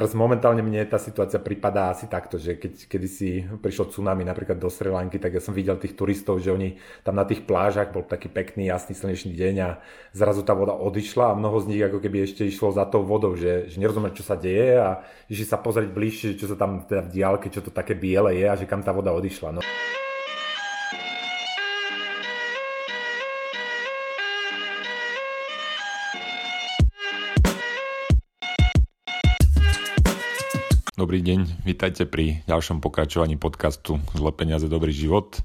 Teraz momentálne mne tá situácia pripadá asi takto, že keď kedy si prišlo tsunami napríklad do Sri Lanky, tak ja som videl tých turistov, že oni tam na tých plážach, bol taký pekný, jasný, slnečný deň a zrazu tá voda odišla a mnoho z nich ako keby ešte išlo za tou vodou, že, že nerozumie, čo sa deje a išli sa pozrieť bližšie, čo sa tam teda v diálke, čo to také biele je a že kam tá voda odišla. No. Dobrý deň, vítajte pri ďalšom pokračovaní podcastu Zle peniaze, dobrý život.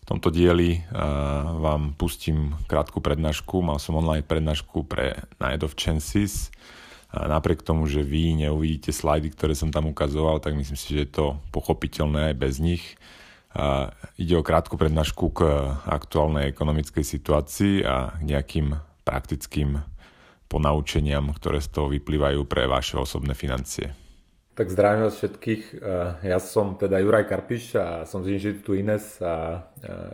V tomto dieli uh, vám pustím krátku prednášku. Mal som online prednášku pre Night of Chances. Napriek tomu, že vy neuvidíte slajdy, ktoré som tam ukazoval, tak myslím si, že je to pochopiteľné aj bez nich. Ide o krátku prednášku k aktuálnej ekonomickej situácii a k nejakým praktickým ponaučeniam, ktoré z toho vyplývajú pre vaše osobné financie. Tak zdravím vás všetkých. Ja som teda Juraj Karpiš a som z Inštitútu INES a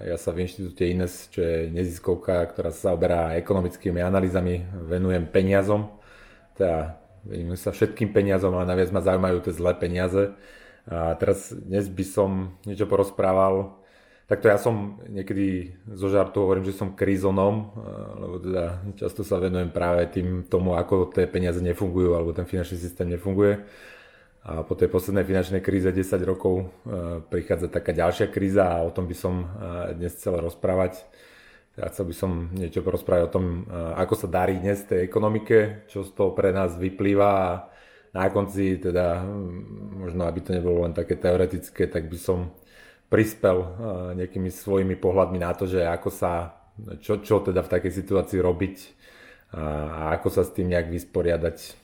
ja sa v Inštitúte INES, čo je neziskovka, ktorá sa zaoberá ekonomickými analýzami, venujem peniazom. Teda venujem sa všetkým peniazom, ale najviac ma zaujímajú tie zlé peniaze. A teraz dnes by som niečo porozprával. Takto ja som niekedy zo žartu hovorím, že som krízonom, lebo teda často sa venujem práve tým tomu, ako tie peniaze nefungujú alebo ten finančný systém nefunguje. A po tej poslednej finančnej kríze 10 rokov e, prichádza taká ďalšia kríza a o tom by som e, dnes chcel rozprávať. Ja chcel by som niečo porozprávať o tom, e, ako sa darí dnes tej ekonomike, čo z toho pre nás vyplýva a na konci teda, možno aby to nebolo len také teoretické, tak by som prispel nejakými svojimi pohľadmi na to, že ako sa, čo, čo teda v takej situácii robiť a ako sa s tým nejak vysporiadať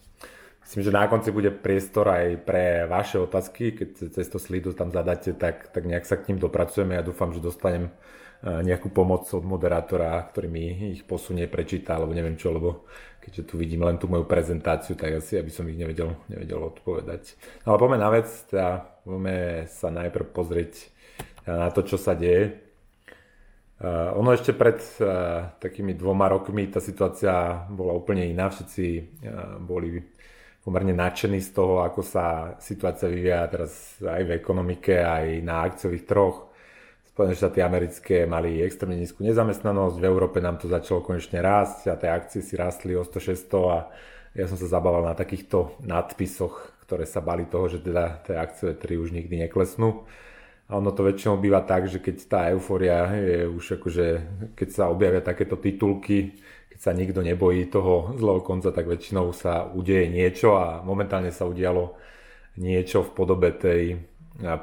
Myslím, že na konci bude priestor aj pre vaše otázky, keď cez to slidu tam zadáte, tak, tak nejak sa k ním dopracujeme. Ja dúfam, že dostanem eh, nejakú pomoc od moderátora, ktorý mi ich posunie, prečíta, alebo neviem čo, lebo keďže tu vidím len tú moju prezentáciu, tak asi aby som ich nevedel, nevedel odpovedať. No ale poďme na vec, teda poďme sa najprv pozrieť na to, čo sa deje. Uh, ono ešte pred uh, takými dvoma rokmi tá situácia bola úplne iná, všetci uh, boli pomerne nadšený z toho, ako sa situácia vyvíja teraz aj v ekonomike, aj na akciových troch. Spojené štáty americké mali extrémne nízku nezamestnanosť, v Európe nám to začalo konečne rásť a tie akcie si rastli o 100-600 a ja som sa zabával na takýchto nadpisoch, ktoré sa bali toho, že teda tie akciové trhy už nikdy neklesnú. A ono to väčšinou býva tak, že keď tá euforia je už akože, keď sa objavia takéto titulky, sa nikto nebojí toho zlého konca, tak väčšinou sa udeje niečo a momentálne sa udialo niečo v podobe tej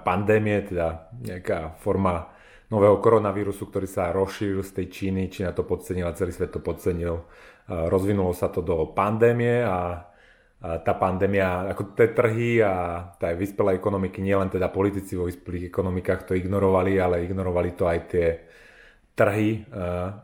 pandémie, teda nejaká forma nového koronavírusu, ktorý sa rozšíril z tej Číny. Čína to podcenila, celý svet to podcenil. Rozvinulo sa to do pandémie a tá pandémia, ako tie trhy a tá vyspelé ekonomiky, nielen teda politici vo vyspelých ekonomikách to ignorovali, ale ignorovali to aj tie trhy eh,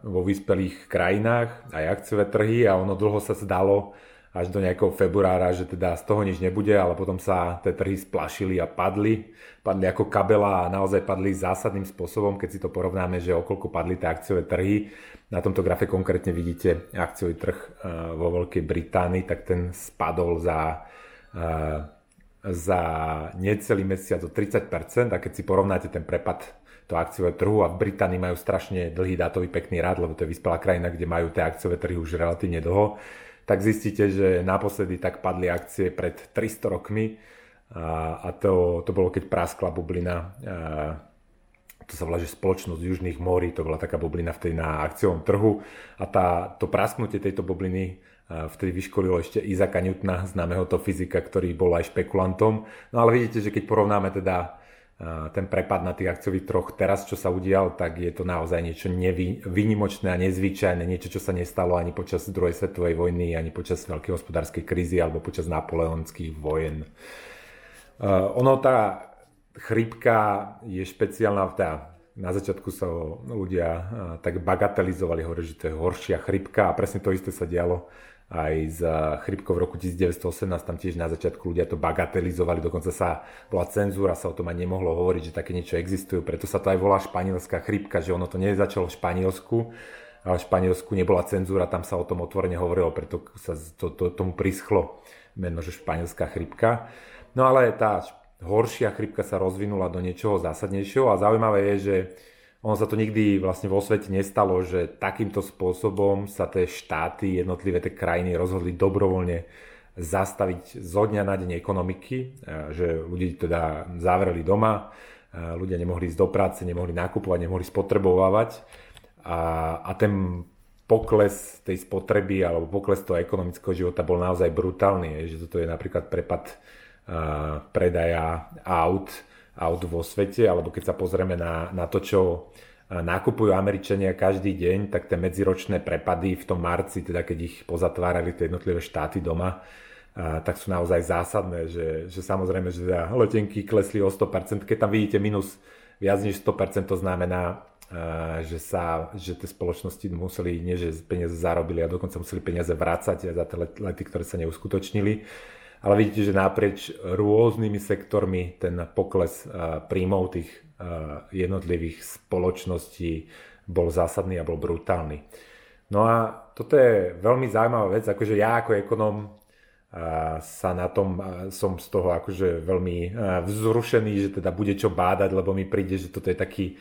vo vyspelých krajinách, aj akciové trhy a ono dlho sa zdalo až do nejakého februára, že teda z toho nič nebude, ale potom sa tie trhy splašili a padli. Padli ako kabela a naozaj padli zásadným spôsobom, keď si to porovnáme, že okolko padli tie akciové trhy. Na tomto grafe konkrétne vidíte akciový trh eh, vo Veľkej Británii, tak ten spadol za, eh, za necelý mesiac o 30% a keď si porovnáte ten prepad to akciové trhu a v Británii majú strašne dlhý dátový pekný rád, lebo to je vyspelá krajina, kde majú tie akciové trhy už relatívne dlho, tak zistíte, že naposledy tak padli akcie pred 300 rokmi a, a to, to bolo, keď praskla bublina a, to sa volá, že spoločnosť južných morí, to bola taká bublina vtedy na akciovom trhu a tá, to prasknutie tejto bubliny vtedy vyškolilo ešte Izaka Newtona, známeho to fyzika, ktorý bol aj špekulantom. No ale vidíte, že keď porovnáme teda ten prepad na tých akciových troch teraz, čo sa udial, tak je to naozaj niečo nevýnimočné a nezvyčajné, niečo, čo sa nestalo ani počas druhej svetovej vojny, ani počas veľkej hospodárskej krízy alebo počas napoleonských vojen. Ono, tá chrípka je špeciálna, teda na začiatku sa ľudia tak bagatelizovali, hovorili, že to je horšia chrypka a presne to isté sa dialo aj z chrypkou v roku 1918, tam tiež na začiatku ľudia to bagatelizovali, dokonca sa bola cenzúra, sa o tom aj nemohlo hovoriť, že také niečo existujú, preto sa to aj volá španielská chrypka, že ono to nezačalo v Španielsku, ale v Španielsku nebola cenzúra, tam sa o tom otvorene hovorilo, preto sa to, to, tomu prischlo meno, že španielská chrypka. No ale tá horšia chrypka sa rozvinula do niečoho zásadnejšieho a zaujímavé je, že ono sa to nikdy vlastne vo svete nestalo, že takýmto spôsobom sa tie štáty, jednotlivé tie krajiny rozhodli dobrovoľne zastaviť zo dňa na deň ekonomiky, e, že ľudí teda zavreli doma, e, ľudia nemohli ísť do práce, nemohli nakupovať, nemohli spotrebovávať. A, a ten pokles tej spotreby alebo pokles toho ekonomického života bol naozaj brutálny, že toto je napríklad prepad uh, predaja aut, aut vo svete, alebo keď sa pozrieme na, na to, čo nakupujú Američania každý deň, tak tie medziročné prepady v tom marci, teda keď ich pozatvárali tie jednotlivé štáty doma, tak sú naozaj zásadné, že, že samozrejme, že teda letenky klesli o 100%, keď tam vidíte minus viac než 100%, to znamená, že, sa, že tie spoločnosti museli, nie že peniaze zarobili a dokonca museli peniaze vrácať za tie lety, ktoré sa neuskutočnili. Ale vidíte, že naprieč rôznymi sektormi ten pokles príjmov tých jednotlivých spoločností bol zásadný a bol brutálny. No a toto je veľmi zaujímavá vec, akože ja ako ekonom sa na tom, som z toho akože veľmi vzrušený, že teda bude čo bádať, lebo mi príde, že toto je taký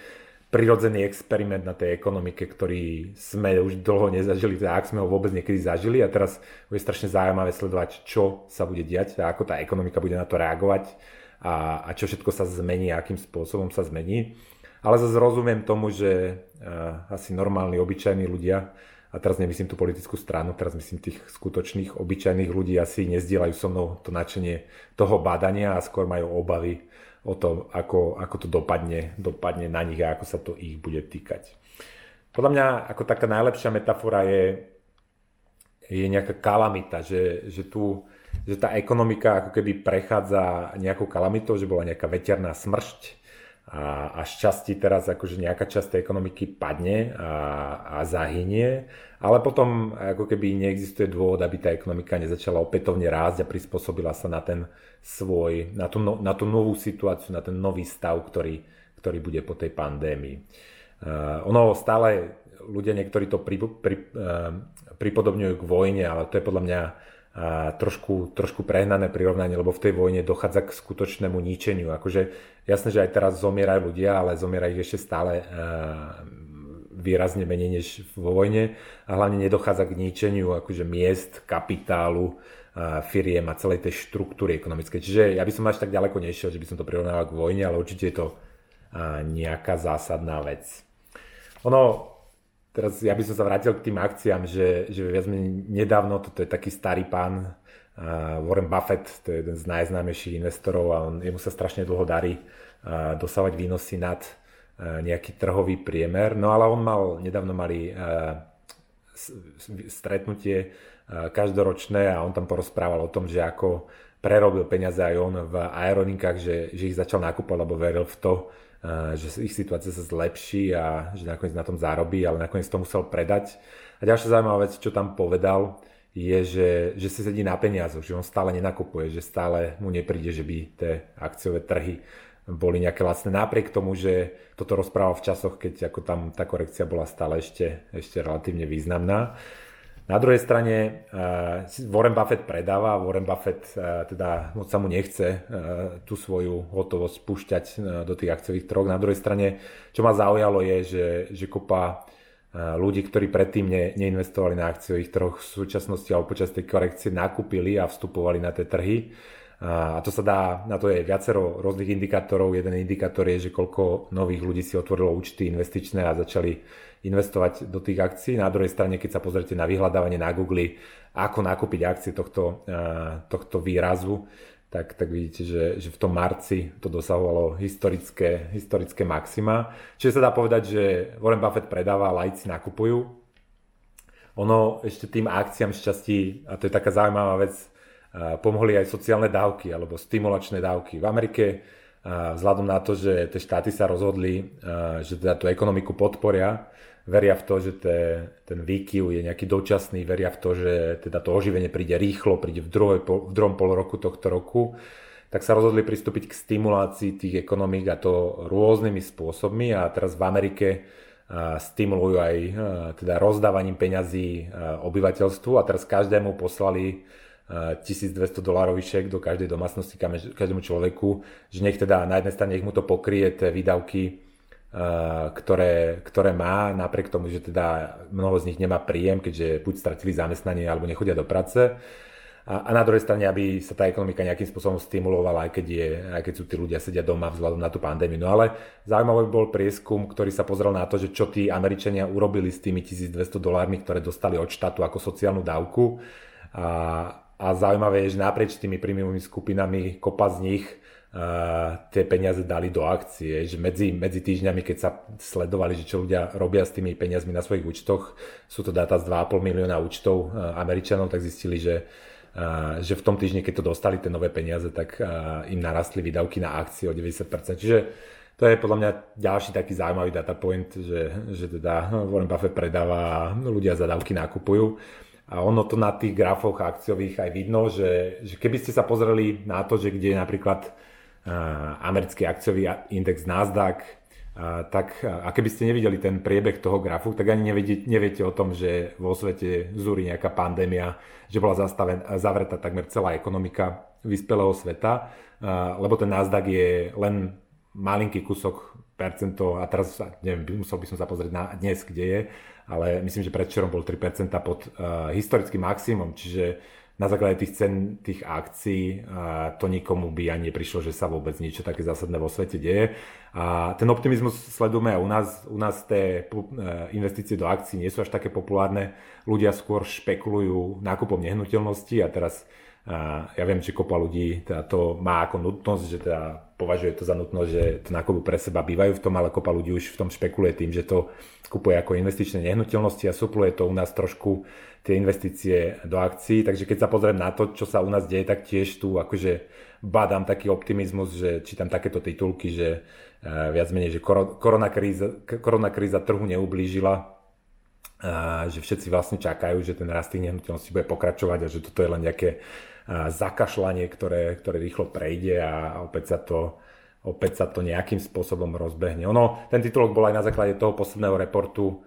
prirodzený experiment na tej ekonomike, ktorý sme už dlho nezažili, teda ak sme ho vôbec niekedy zažili a teraz je strašne zaujímavé sledovať, čo sa bude diať, a ako tá ekonomika bude na to reagovať a, a čo všetko sa zmení, akým spôsobom sa zmení. Ale zase rozumiem tomu, že uh, asi normálni, obyčajní ľudia, a teraz nemyslím tú politickú stranu, teraz myslím tých skutočných, obyčajných ľudí, asi nezdielajú so mnou to nadšenie toho bádania a skôr majú obavy o tom, ako, ako to dopadne, dopadne na nich a ako sa to ich bude týkať. Podľa mňa ako taká najlepšia metafora je, je nejaká kalamita, že, že, tu, že tá ekonomika ako keby prechádza nejakou kalamitou, že bola nejaká veterná smršť a, a šťastí teraz akože nejaká časť tej ekonomiky padne a, a zahynie, ale potom ako keby neexistuje dôvod, aby tá ekonomika nezačala opätovne rásť a prispôsobila sa na ten svoj, na tú, no, na tú novú situáciu, na ten nový stav, ktorý, ktorý bude po tej pandémii. Uh, ono stále ľudia niektorí to pri, pri, uh, pripodobňujú k vojne, ale to je podľa mňa trošku, trošku prehnané prirovnanie, lebo v tej vojne dochádza k skutočnému ničeniu. Akože jasné, že aj teraz zomierajú ľudia, ale zomiera ešte stále výrazne menej než vo vojne a hlavne nedochádza k ničeniu akože miest, kapitálu, firiem a celej tej štruktúry ekonomickej. Čiže ja by som až tak ďaleko nešiel, že by som to prirovnával k vojne, ale určite je to nejaká zásadná vec. Ono, Teraz ja by som sa vrátil k tým akciám, že, že viac menej nedávno, toto je taký starý pán, uh, Warren Buffett, to je jeden z najznámejších investorov a on, jemu sa strašne dlho darí uh, dosávať výnosy nad uh, nejaký trhový priemer. No ale on mal, nedávno mali uh, stretnutie uh, každoročné a on tam porozprával o tom, že ako prerobil peniaze aj on v aerolinkách, že, že ich začal nakúpať, lebo veril v to, že ich situácia sa zlepší a že nakoniec na tom zarobí, ale nakoniec to musel predať. A ďalšia zaujímavá vec, čo tam povedal, je, že, že si sedí na peniazoch, že on stále nenakupuje, že stále mu nepríde, že by tie akciové trhy boli nejaké lacné. Napriek tomu, že toto rozprával v časoch, keď ako tam tá korekcia bola stále ešte, ešte relatívne významná. Na druhej strane uh, Warren Buffett predáva, Warren Buffett uh, teda moc sa mu nechce uh, tú svoju hotovosť spúšťať do tých akciových trhov. Na druhej strane, čo ma zaujalo je, že, že kopa ľudí, ktorí predtým ne, neinvestovali na akciových trhoch v súčasnosti alebo počas tej korekcie nakúpili a vstupovali na tie trhy. A to sa dá, na to je viacero rôznych indikátorov. Jeden indikátor je, že koľko nových ľudí si otvorilo účty investičné a začali investovať do tých akcií. Na druhej strane, keď sa pozrite na vyhľadávanie na Google, ako nakúpiť akcie tohto, tohto výrazu, tak, tak vidíte, že, že v tom marci to dosahovalo historické, historické maxima. Čiže sa dá povedať, že Warren Buffett predáva, lajci nakupujú. Ono ešte tým akciám šťastí, a to je taká zaujímavá vec, pomohli aj sociálne dávky alebo stimulačné dávky. V Amerike vzhľadom na to, že tie štáty sa rozhodli, že teda tú ekonomiku podporia, veria v to, že te, ten výkyv je nejaký dočasný, veria v to, že teda to oživenie príde rýchlo, príde v, druhej, v druhom pol roku tohto roku, tak sa rozhodli pristúpiť k stimulácii tých ekonomík a to rôznymi spôsobmi a teraz v Amerike stimulujú aj teda rozdávaním peňazí obyvateľstvu a teraz každému poslali 1200 dolárový šek do každej domácnosti, každému človeku, že nech teda na jednej strane nech mu to pokrie tie výdavky, ktoré, ktoré má, napriek tomu, že teda mnoho z nich nemá príjem, keďže buď stratili zamestnanie alebo nechodia do práce. A, a na druhej strane, aby sa tá ekonomika nejakým spôsobom stimulovala, aj keď, je, aj keď sú tí ľudia sedia doma vzhľadom na tú pandémiu. No ale zaujímavý bol prieskum, ktorý sa pozrel na to, že čo tí Američania urobili s tými 1200 dolármi, ktoré dostali od štátu ako sociálnu dávku. A, a zaujímavé je, že naprieč tými príjmovými skupinami kopa z nich tie peniaze dali do akcie, že medzi, medzi týždňami, keď sa sledovali, že čo ľudia robia s tými peniazmi na svojich účtoch, sú to dáta z 2,5 milióna účtov Američanov, tak zistili, že, že v tom týždni, keď to dostali tie nové peniaze, tak im narastli výdavky na akcie o 90%. Čiže to je podľa mňa ďalší taký zaujímavý data point, že, že teda Warren Buffett predáva a ľudia za dávky nakupujú. A ono to na tých grafoch akciových aj vidno, že, že keby ste sa pozreli na to, že kde napríklad americký akciový index Nasdaq, tak a keby ste nevideli ten priebeh toho grafu, tak ani neviete, neviete o tom, že vo svete zúri nejaká pandémia, že bola zastaven, zavretá takmer celá ekonomika vyspelého sveta, lebo ten Nasdaq je len malinký kúsok percento, a teraz neviem, musel by som sa pozrieť na dnes, kde je, ale myslím, že predčerom bol 3% pod historickým maximum, čiže na základe tých cen tých akcií to nikomu by ani neprišlo, že sa vôbec niečo také zásadné vo svete deje. A ten optimizmus sledujeme aj u nás. U nás tie e, investície do akcií nie sú až také populárne. Ľudia skôr špekulujú nákupom nehnuteľnosti a teraz ja viem, že kopa ľudí teda to má ako nutnosť, že teda považuje to za nutnosť, že to nákupu pre seba bývajú v tom, ale kopa ľudí už v tom špekuluje tým, že to kupuje ako investičné nehnuteľnosti a supluje to u nás trošku tie investície do akcií. Takže keď sa pozriem na to, čo sa u nás deje, tak tiež tu akože badám taký optimizmus, že čítam takéto titulky, že uh, viac menej, že korona kríza, trhu neublížila, uh, že všetci vlastne čakajú, že ten rast tých nehnuteľností bude pokračovať a že toto je len nejaké zakašľanie, ktoré, ktoré rýchlo prejde a opäť sa to opäť sa to nejakým spôsobom rozbehne. Ono, ten titulok bol aj na základe toho posledného reportu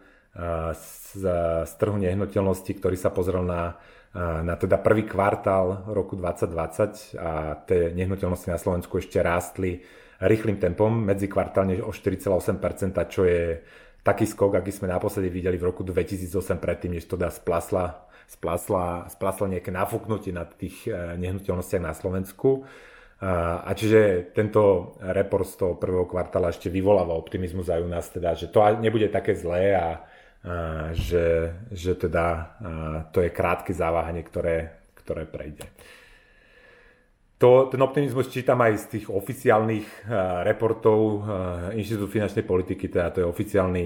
z, z trhu nehnuteľnosti, ktorý sa pozrel na, na teda prvý kvartál roku 2020 a tie nehnuteľnosti na Slovensku ešte rástli rýchlým tempom, medzi kvartálne o 4,8%, čo je taký skok, aký sme naposledy videli v roku 2008 predtým, než to dá splasla, splasla, splasla nejaké nafúknutie na tých e, nehnuteľnostiach na Slovensku. A čiže tento report z toho prvého kvartála ešte vyvoláva optimizmus aj u nás, teda, že to nebude také zlé a, že, že teda to je krátke záváhanie, ktoré, ktoré prejde. To, ten optimizmus čítam aj z tých oficiálnych reportov Inštitútu finančnej politiky, teda to je oficiálny,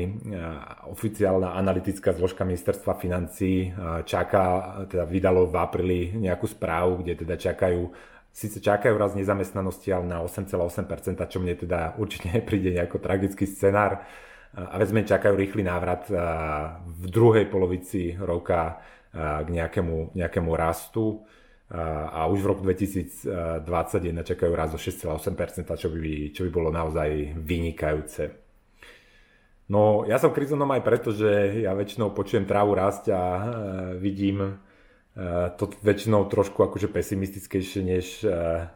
oficiálna analytická zložka ministerstva financí, čaká, teda vydalo v apríli nejakú správu, kde teda čakajú síce čakajú raz nezamestnanosti, ale na 8,8%, čo mne teda určite nepríde nejako tragický scenár. A vezme čakajú rýchly návrat v druhej polovici roka k nejakému, nejakému rastu a už v roku 2021 čakajú rast o 6,8%, čo by, čo by bolo naozaj vynikajúce. No, ja som krizonom aj preto, že ja väčšinou počujem trávu rásť a vidím to väčšinou trošku akože pesimistickejšie než,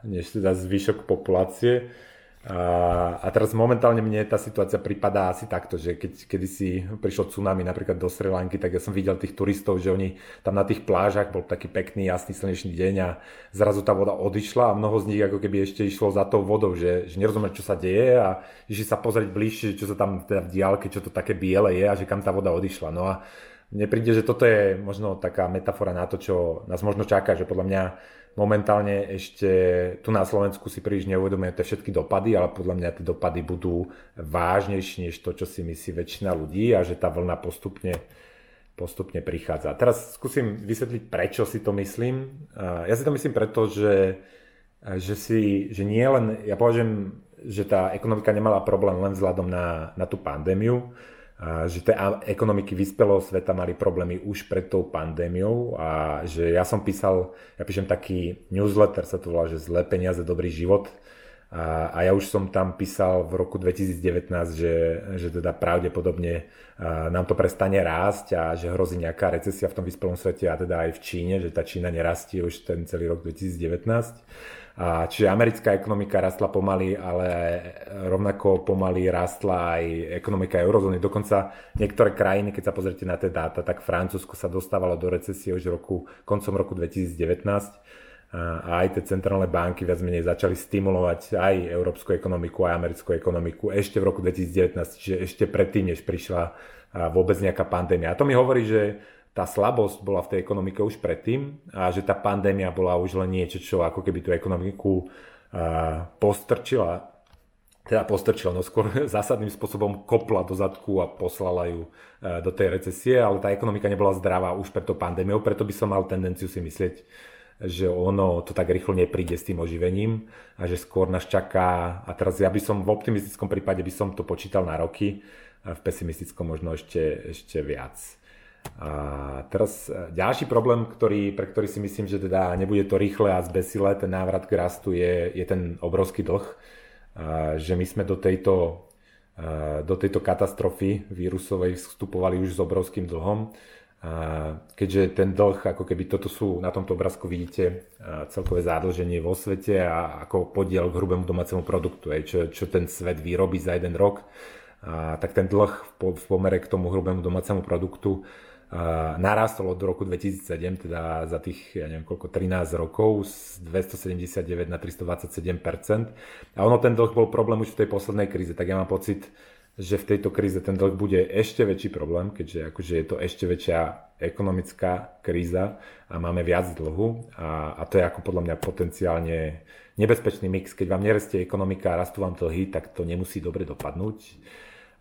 než teda zvyšok populácie. A, teraz momentálne mne tá situácia pripadá asi takto, že keď kedy si prišlo tsunami napríklad do Sri Lanky, tak ja som videl tých turistov, že oni tam na tých plážach bol taký pekný, jasný slnečný deň a zrazu tá voda odišla a mnoho z nich ako keby ešte išlo za tou vodou, že, že nerozumie, čo sa deje a že sa pozrieť bližšie, čo sa tam teda v diálke, čo to také biele je a že kam tá voda odišla. No a mne príde, že toto je možno taká metafora na to, čo nás možno čaká, že podľa mňa Momentálne ešte tu na Slovensku si príliš neuvedomujeme tie všetky dopady, ale podľa mňa tie dopady budú vážnejšie než to, čo si myslí väčšina ľudí a že tá vlna postupne, postupne prichádza. Teraz skúsim vysvetliť, prečo si to myslím. Ja si to myslím preto, že, že, si, že nie len, ja považujem, že tá ekonomika nemala problém len vzhľadom na, na tú pandémiu, že tie ekonomiky vyspelého sveta mali problémy už pred tou pandémiou a že ja som písal, ja píšem taký newsletter, sa to volá, že zlé peniaze, dobrý život A, a ja už som tam písal v roku 2019, že, že teda pravdepodobne nám to prestane rásť a že hrozí nejaká recesia v tom vyspelom svete a teda aj v Číne, že tá Čína nerastie už ten celý rok 2019. A čiže americká ekonomika rastla pomaly, ale rovnako pomaly rastla aj ekonomika eurozóny. Dokonca niektoré krajiny, keď sa pozrite na tie dáta, tak Francúzsko sa dostávalo do recesie už roku, koncom roku 2019 a aj tie centrálne banky viac menej začali stimulovať aj európsku ekonomiku, aj americkú ekonomiku ešte v roku 2019, čiže ešte predtým, než prišla vôbec nejaká pandémia. A to mi hovorí, že tá slabosť bola v tej ekonomike už predtým a že tá pandémia bola už len niečo, čo ako keby tú ekonomiku postrčila, teda postrčila, no skôr zásadným spôsobom kopla do zadku a poslala ju do tej recesie, ale tá ekonomika nebola zdravá už pred tou pandémiou, preto by som mal tendenciu si myslieť, že ono to tak rýchlo nepríde s tým oživením a že skôr nás čaká, a teraz ja by som v optimistickom prípade by som to počítal na roky, a v pesimistickom možno ešte, ešte viac. A teraz e, ďalší problém, ktorý, pre ktorý si myslím, že teda nebude to rýchle a zbesilé, ten návrat k rastu je, je ten obrovský dlh, a že my sme do tejto, do tejto katastrofy vírusovej vstupovali už s obrovským dlhom. Keďže ten dlh, ako keby toto sú, na tomto obrázku vidíte celkové zádlženie vo svete a ako podiel k hrubému domácemu produktu, aj čo, čo ten svet vyrobí za jeden rok, a, tak ten dlh v, v pomere k tomu hrubému domácemu produktu a, narastol od roku 2007, teda za tých, ja neviem koľko, 13 rokov z 279 na 327 A ono ten dlh bol problém už v tej poslednej kríze, tak ja mám pocit, že v tejto kríze ten dlh bude ešte väčší problém, keďže akože je to ešte väčšia ekonomická kríza a máme viac dlhu a, a to je ako podľa mňa potenciálne nebezpečný mix. Keď vám nerastie ekonomika a rastú vám dlhy, tak to nemusí dobre dopadnúť.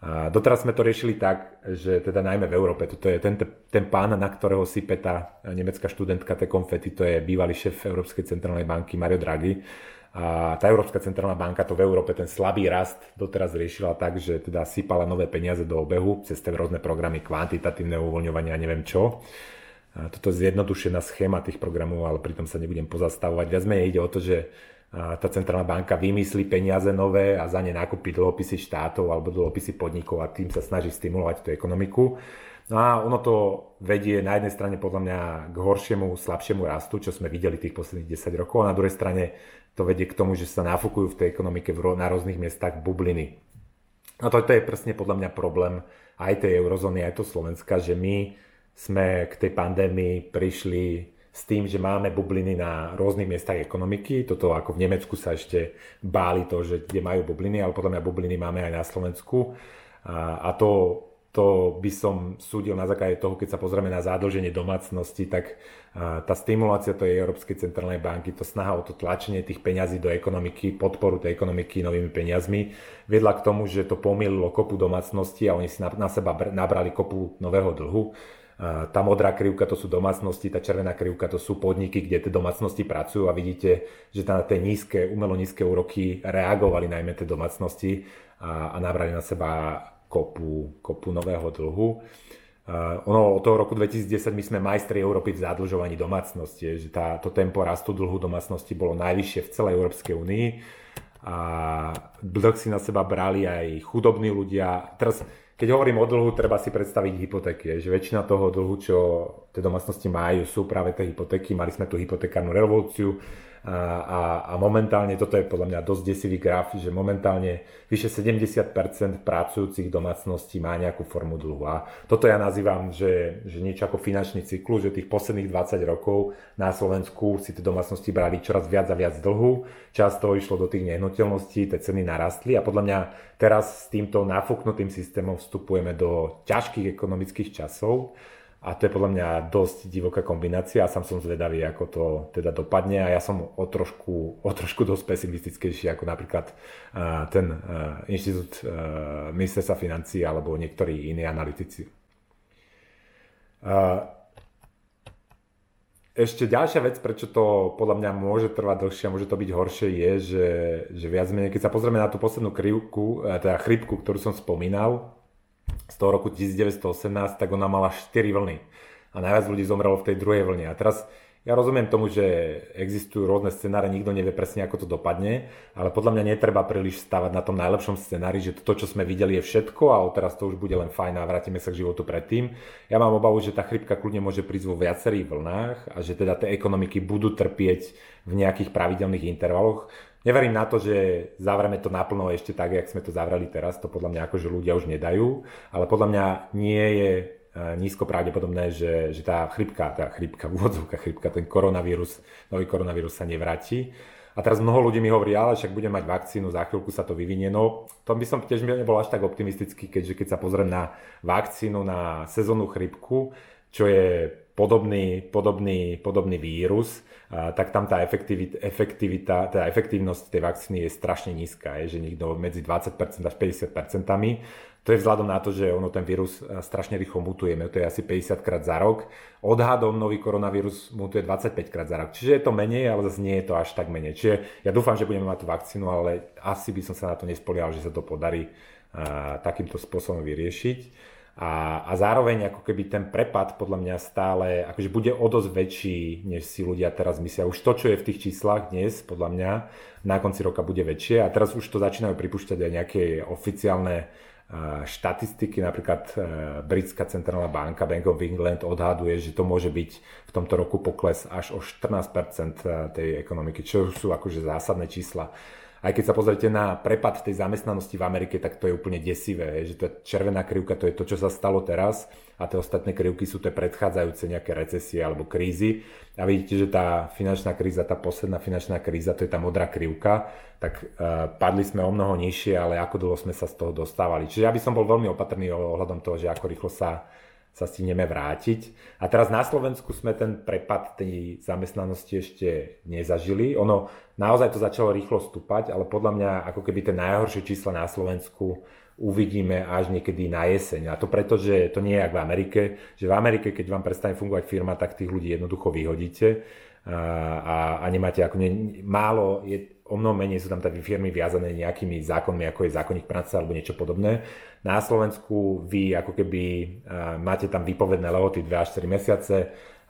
A doteraz sme to riešili tak, že teda najmä v Európe, toto je ten, ten pán, na ktorého sype tá nemecká študentka tie konfety, to je bývalý šéf Európskej centrálnej banky Mario Draghi a tá Európska centrálna banka to v Európe ten slabý rast doteraz riešila tak, že teda sypala nové peniaze do obehu cez tie rôzne programy kvantitatívne uvoľňovania neviem čo. A toto je zjednodušená schéma tých programov, ale pritom sa nebudem pozastavovať. Viac menej ide o to, že tá centrálna banka vymyslí peniaze nové a za ne nakúpi dlhopisy štátov alebo dlhopisy podnikov a tým sa snaží stimulovať tú ekonomiku. No a ono to vedie na jednej strane podľa mňa k horšiemu, slabšiemu rastu, čo sme videli tých posledných 10 rokov, a na druhej strane to vedie k tomu, že sa nafúkujú v tej ekonomike na rôznych miestach bubliny. A to, to je presne podľa mňa problém aj tej eurozóny, aj to Slovenska, že my sme k tej pandémii prišli s tým, že máme bubliny na rôznych miestach ekonomiky. Toto ako v Nemecku sa ešte báli to, že kde majú bubliny, ale podľa mňa bubliny máme aj na Slovensku. A, a to to by som súdil na základe toho, keď sa pozrieme na zádlženie domácnosti, tak tá stimulácia tej Európskej centrálnej banky, to snaha o to tlačenie tých peňazí do ekonomiky, podporu tej ekonomiky novými peniazmi, viedla k tomu, že to pomýlilo kopu domácnosti a oni si na, na seba nabrali kopu nového dlhu. Tá modrá krivka to sú domácnosti, tá červená krivka to sú podniky, kde tie domácnosti pracujú a vidíte, že na tie nízke, umelo nízke úroky reagovali najmä tie domácnosti a, a nabrali na seba kopu, kopu nového dlhu. Uh, ono od toho roku 2010 my sme majstri Európy v zadlžovaní domácnosti, že tá, to tempo rastu dlhu domácnosti bolo najvyššie v celej Európskej únii a dlh si na seba brali aj chudobní ľudia. Teraz, keď hovorím o dlhu, treba si predstaviť hypotéky, že väčšina toho dlhu, čo tie domácnosti majú, sú práve tie hypotéky. Mali sme tu hypotekárnu revolúciu, a, a, momentálne, toto je podľa mňa dosť desivý graf, že momentálne vyše 70% pracujúcich domácností má nejakú formu dlhu. A toto ja nazývam, že, že niečo ako finančný cyklus, že tých posledných 20 rokov na Slovensku si tie domácnosti brali čoraz viac a viac dlhu, často išlo do tých nehnuteľností, tie ceny narastli a podľa mňa teraz s týmto nafúknutým systémom vstupujeme do ťažkých ekonomických časov a to je podľa mňa dosť divoká kombinácia a sám som zvedavý, ako to teda dopadne a ja som o trošku, o trošku dosť pesimistickejší ako napríklad uh, ten uh, inštitút uh, ministerstva financí alebo niektorí iní analytici. Ešte ďalšia vec, prečo to podľa mňa môže trvať dlhšie a môže to byť horšie, je, že, že viac menej, keď sa pozrieme na tú poslednú krivku, teda chrypku, ktorú som spomínal, z toho roku 1918, tak ona mala 4 vlny. A najviac ľudí zomrelo v tej druhej vlne. A teraz ja rozumiem tomu, že existujú rôzne scenáre, nikto nevie presne, ako to dopadne, ale podľa mňa netreba príliš stavať na tom najlepšom scenári, že to, čo sme videli, je všetko a teraz to už bude len fajn a vrátime sa k životu predtým. Ja mám obavu, že tá chrypka kľudne môže prísť vo viacerých vlnách a že teda tie ekonomiky budú trpieť v nejakých pravidelných intervaloch. Neverím na to, že zavrieme to naplno ešte tak, jak sme to zavreli teraz, to podľa mňa akože ľudia už nedajú, ale podľa mňa nie je E, nízko pravdepodobné, že, že tá chrypka, tá chrypka, úvodzovka chrypka, ten koronavírus, nový koronavírus sa nevráti. A teraz mnoho ľudí mi hovorí, ale však budem mať vakcínu, za chvíľku sa to vyvinie. No, to by som tiež nebol až tak optimistický, keďže keď sa pozriem na vakcínu, na sezónnu chrypku, čo je podobný, podobný, podobný vírus, tak tam tá efektivita, efektivita, teda efektívnosť tej vakcíny je strašne nízka, je, že niekto medzi 20% až 50%. To je vzhľadom na to, že ono ten vírus strašne rýchlo mutuje, to je asi 50 krát za rok. Odhadom nový koronavírus mutuje 25 krát za rok. Čiže je to menej, ale zase nie je to až tak menej. Čiže ja dúfam, že budeme mať tú vakcínu, ale asi by som sa na to nespolial, že sa to podarí takýmto spôsobom vyriešiť. A, a zároveň ako keby ten prepad podľa mňa stále akože bude o dosť väčší, než si ľudia teraz myslia. Už to, čo je v tých číslach dnes, podľa mňa, na konci roka bude väčšie. A teraz už to začínajú pripúšťať aj nejaké oficiálne štatistiky, napríklad e, britská centrálna banka Bank of England odhaduje, že to môže byť v tomto roku pokles až o 14% e, tej ekonomiky, čo sú akože zásadné čísla. Aj keď sa pozrite na prepad tej zamestnanosti v Amerike, tak to je úplne desivé, že je červená krivka, to je to, čo sa stalo teraz a tie ostatné krivky sú tie predchádzajúce nejaké recesie alebo krízy. A vidíte, že tá finančná kríza, tá posledná finančná kríza, to je tá modrá krivka, tak uh, padli sme o mnoho nižšie, ale ako dlho sme sa z toho dostávali. Čiže ja by som bol veľmi opatrný ohľadom toho, že ako rýchlo sa sa stihneme vrátiť. A teraz na Slovensku sme ten prepad tej zamestnanosti ešte nezažili. Ono naozaj to začalo rýchlo stúpať, ale podľa mňa ako keby tie najhoršie čísla na Slovensku uvidíme až niekedy na jeseň. A to preto, že to nie je ako v Amerike, že v Amerike, keď vám prestane fungovať firma, tak tých ľudí jednoducho vyhodíte a, a, a nemáte ako ne, málo, je, o mnoho menej sú tam tie firmy viazané nejakými zákonmi, ako je zákonník práce alebo niečo podobné. Na Slovensku vy ako keby máte tam výpovedné lehoty 2 až 4 mesiace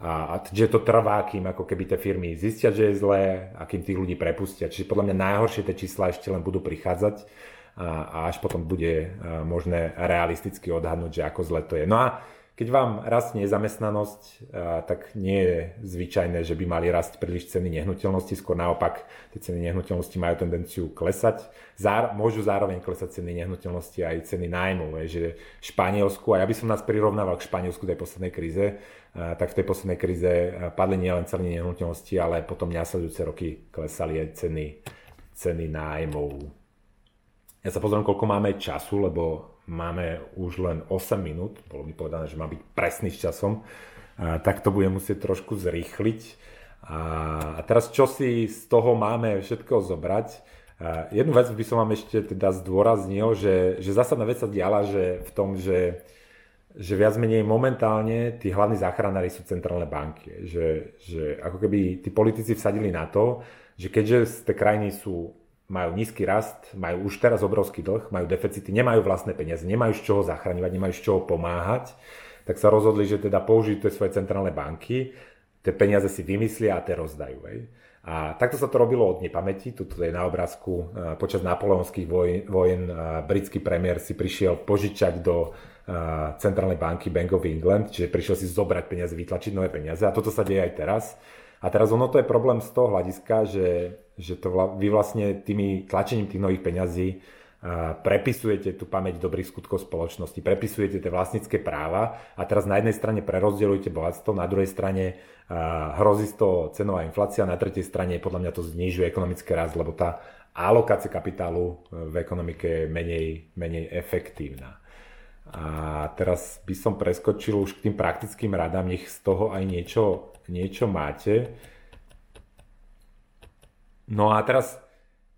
a, a že to trvá, kým ako keby tie firmy zistia, že je zlé a kým tých ľudí prepustia. Čiže podľa mňa najhoršie tie čísla ešte len budú prichádzať a, a až potom bude možné realisticky odhadnúť, že ako zle to je. No a keď vám rastne nezamestnanosť, tak nie je zvyčajné, že by mali rásť príliš ceny nehnuteľnosti, skôr naopak tie ceny nehnuteľnosti majú tendenciu klesať. Zár, môžu zároveň klesať ceny nehnuteľnosti aj ceny nájmu, že Španielsku, a ja by som nás prirovnával k Španielsku tej poslednej kríze, tak v tej poslednej kríze padli nielen ceny nehnuteľnosti, ale potom následujúce roky klesali aj ceny, ceny nájmov. Ja sa pozriem, koľko máme času, lebo máme už len 8 minút, bolo mi povedané, že má byť presný s časom, tak to budem musieť trošku zrýchliť. A, teraz čo si z toho máme všetko zobrať? Jednu vec by som vám ešte teda zdôraznil, že, že zásadná vec sa diala, že v tom, že, že viac menej momentálne tí hlavní záchranári sú centrálne banky. Že, že ako keby tí politici vsadili na to, že keďže tie krajiny sú majú nízky rast, majú už teraz obrovský dlh, majú deficity, nemajú vlastné peniaze, nemajú z čoho zachraňovať, nemajú z čoho pomáhať, tak sa rozhodli, že teda použijú tie svoje centrálne banky, tie peniaze si vymyslia a tie rozdajú. Hej. A takto sa to robilo od nepamäti. Tuto je na obrázku e, počas napoleonských vojen, vojen britský premiér si prišiel požičať do e, centrálnej banky Bank of England, čiže prišiel si zobrať peniaze, vytlačiť nové peniaze a toto sa deje aj teraz. A teraz ono to je problém z toho hľadiska, že, že to vla, vy vlastne tými tlačením tých nových peňazí prepisujete tú pamäť dobrých skutkov spoločnosti, prepisujete tie vlastnícke práva a teraz na jednej strane prerozdeľujete bohatstvo, na druhej strane hrozí z toho cenová inflácia, na tretej strane podľa mňa to znižuje ekonomický rast, lebo tá alokácia kapitálu v ekonomike je menej, menej efektívna. A teraz by som preskočil už k tým praktickým radám, nech z toho aj niečo niečo máte. No a teraz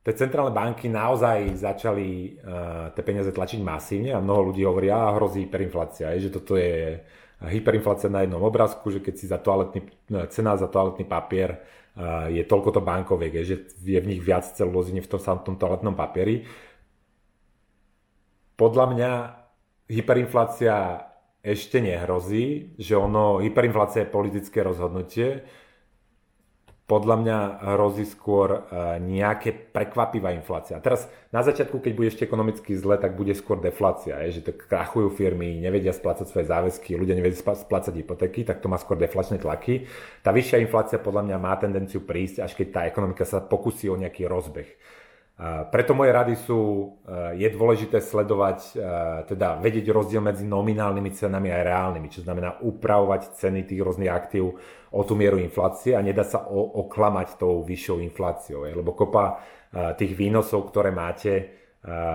tie centrálne banky naozaj začali uh, tie peniaze tlačiť masívne a mnoho ľudí hovorí, a hrozí hyperinflácia, je, že toto je hyperinflácia na jednom obrázku, že keď si za toaletný, no, cena za toaletný papier uh, je toľko to bankoviek, je, že je v nich viac celulóziny v tom samotnom toaletnom papieri. Podľa mňa hyperinflácia ešte nehrozí, že ono, hyperinflácia je politické rozhodnutie. podľa mňa hrozí skôr e, nejaké prekvapivá inflácia. Teraz na začiatku, keď bude ešte ekonomicky zle, tak bude skôr deflácia, je, že to krachujú firmy, nevedia splácať svoje záväzky, ľudia nevedia splácať hypotéky, tak to má skôr deflačné tlaky. Tá vyššia inflácia podľa mňa má tendenciu prísť, až keď tá ekonomika sa pokusí o nejaký rozbeh. Preto moje rady sú, e, je dôležité sledovať, e, teda vedieť rozdiel medzi nominálnymi cenami a reálnymi, čo znamená upravovať ceny tých rôznych aktív o tú mieru inflácie a nedá sa oklamať tou vyššou infláciou. Lebo kopa e, tých výnosov, ktoré máte,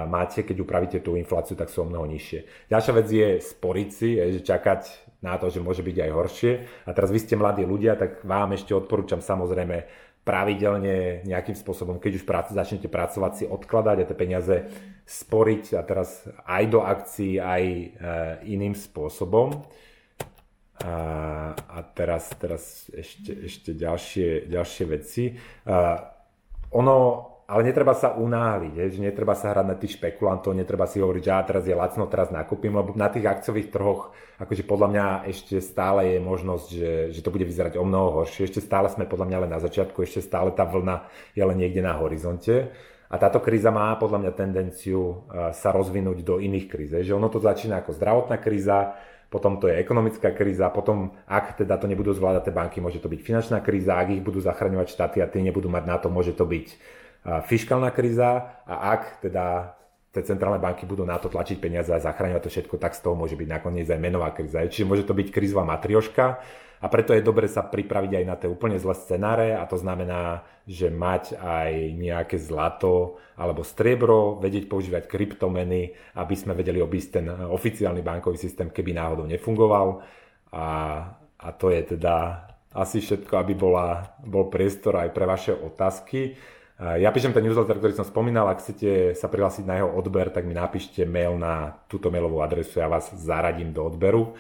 máte, keď upravíte tú infláciu, tak sú o mnoho nižšie. Ďalšia vec je sporiť si, že čakať na to, že môže byť aj horšie. A teraz vy ste mladí ľudia, tak vám ešte odporúčam samozrejme pravidelne nejakým spôsobom, keď už prácu, začnete pracovať, si odkladať a tie peniaze sporiť a teraz aj do akcií, aj e, iným spôsobom. A, a teraz, teraz ešte, ešte ďalšie, ďalšie veci. A, ono ale netreba sa unáhliť, je, že netreba sa hrať na tých špekulantov, netreba si hovoriť, že ja teraz je lacno, teraz nakúpim, lebo na tých akciových trhoch, akože podľa mňa ešte stále je možnosť, že, že to bude vyzerať o mnoho horšie. Ešte stále sme podľa mňa len na začiatku, ešte stále tá vlna je len niekde na horizonte. A táto kríza má podľa mňa tendenciu eh, sa rozvinúť do iných kríz. Že ono to začína ako zdravotná kríza, potom to je ekonomická kríza, potom ak teda to nebudú zvládať tie banky, môže to byť finančná kríza, ak ich budú zachraňovať štáty a tie nebudú mať na to, môže to byť fiskálna kríza a ak teda tie centrálne banky budú na to tlačiť peniaze a zachráňovať to všetko, tak z toho môže byť nakoniec aj menová kríza. Čiže môže to byť krízová matrioška a preto je dobre sa pripraviť aj na tie úplne zlé scenáre a to znamená, že mať aj nejaké zlato alebo striebro, vedieť používať kryptomeny, aby sme vedeli obísť ten oficiálny bankový systém, keby náhodou nefungoval. A, a to je teda asi všetko, aby bola, bol priestor aj pre vaše otázky. Ja píšem ten newsletter, ktorý som spomínal, ak chcete sa prihlásiť na jeho odber, tak mi napíšte mail na túto mailovú adresu, ja vás zaradím do odberu.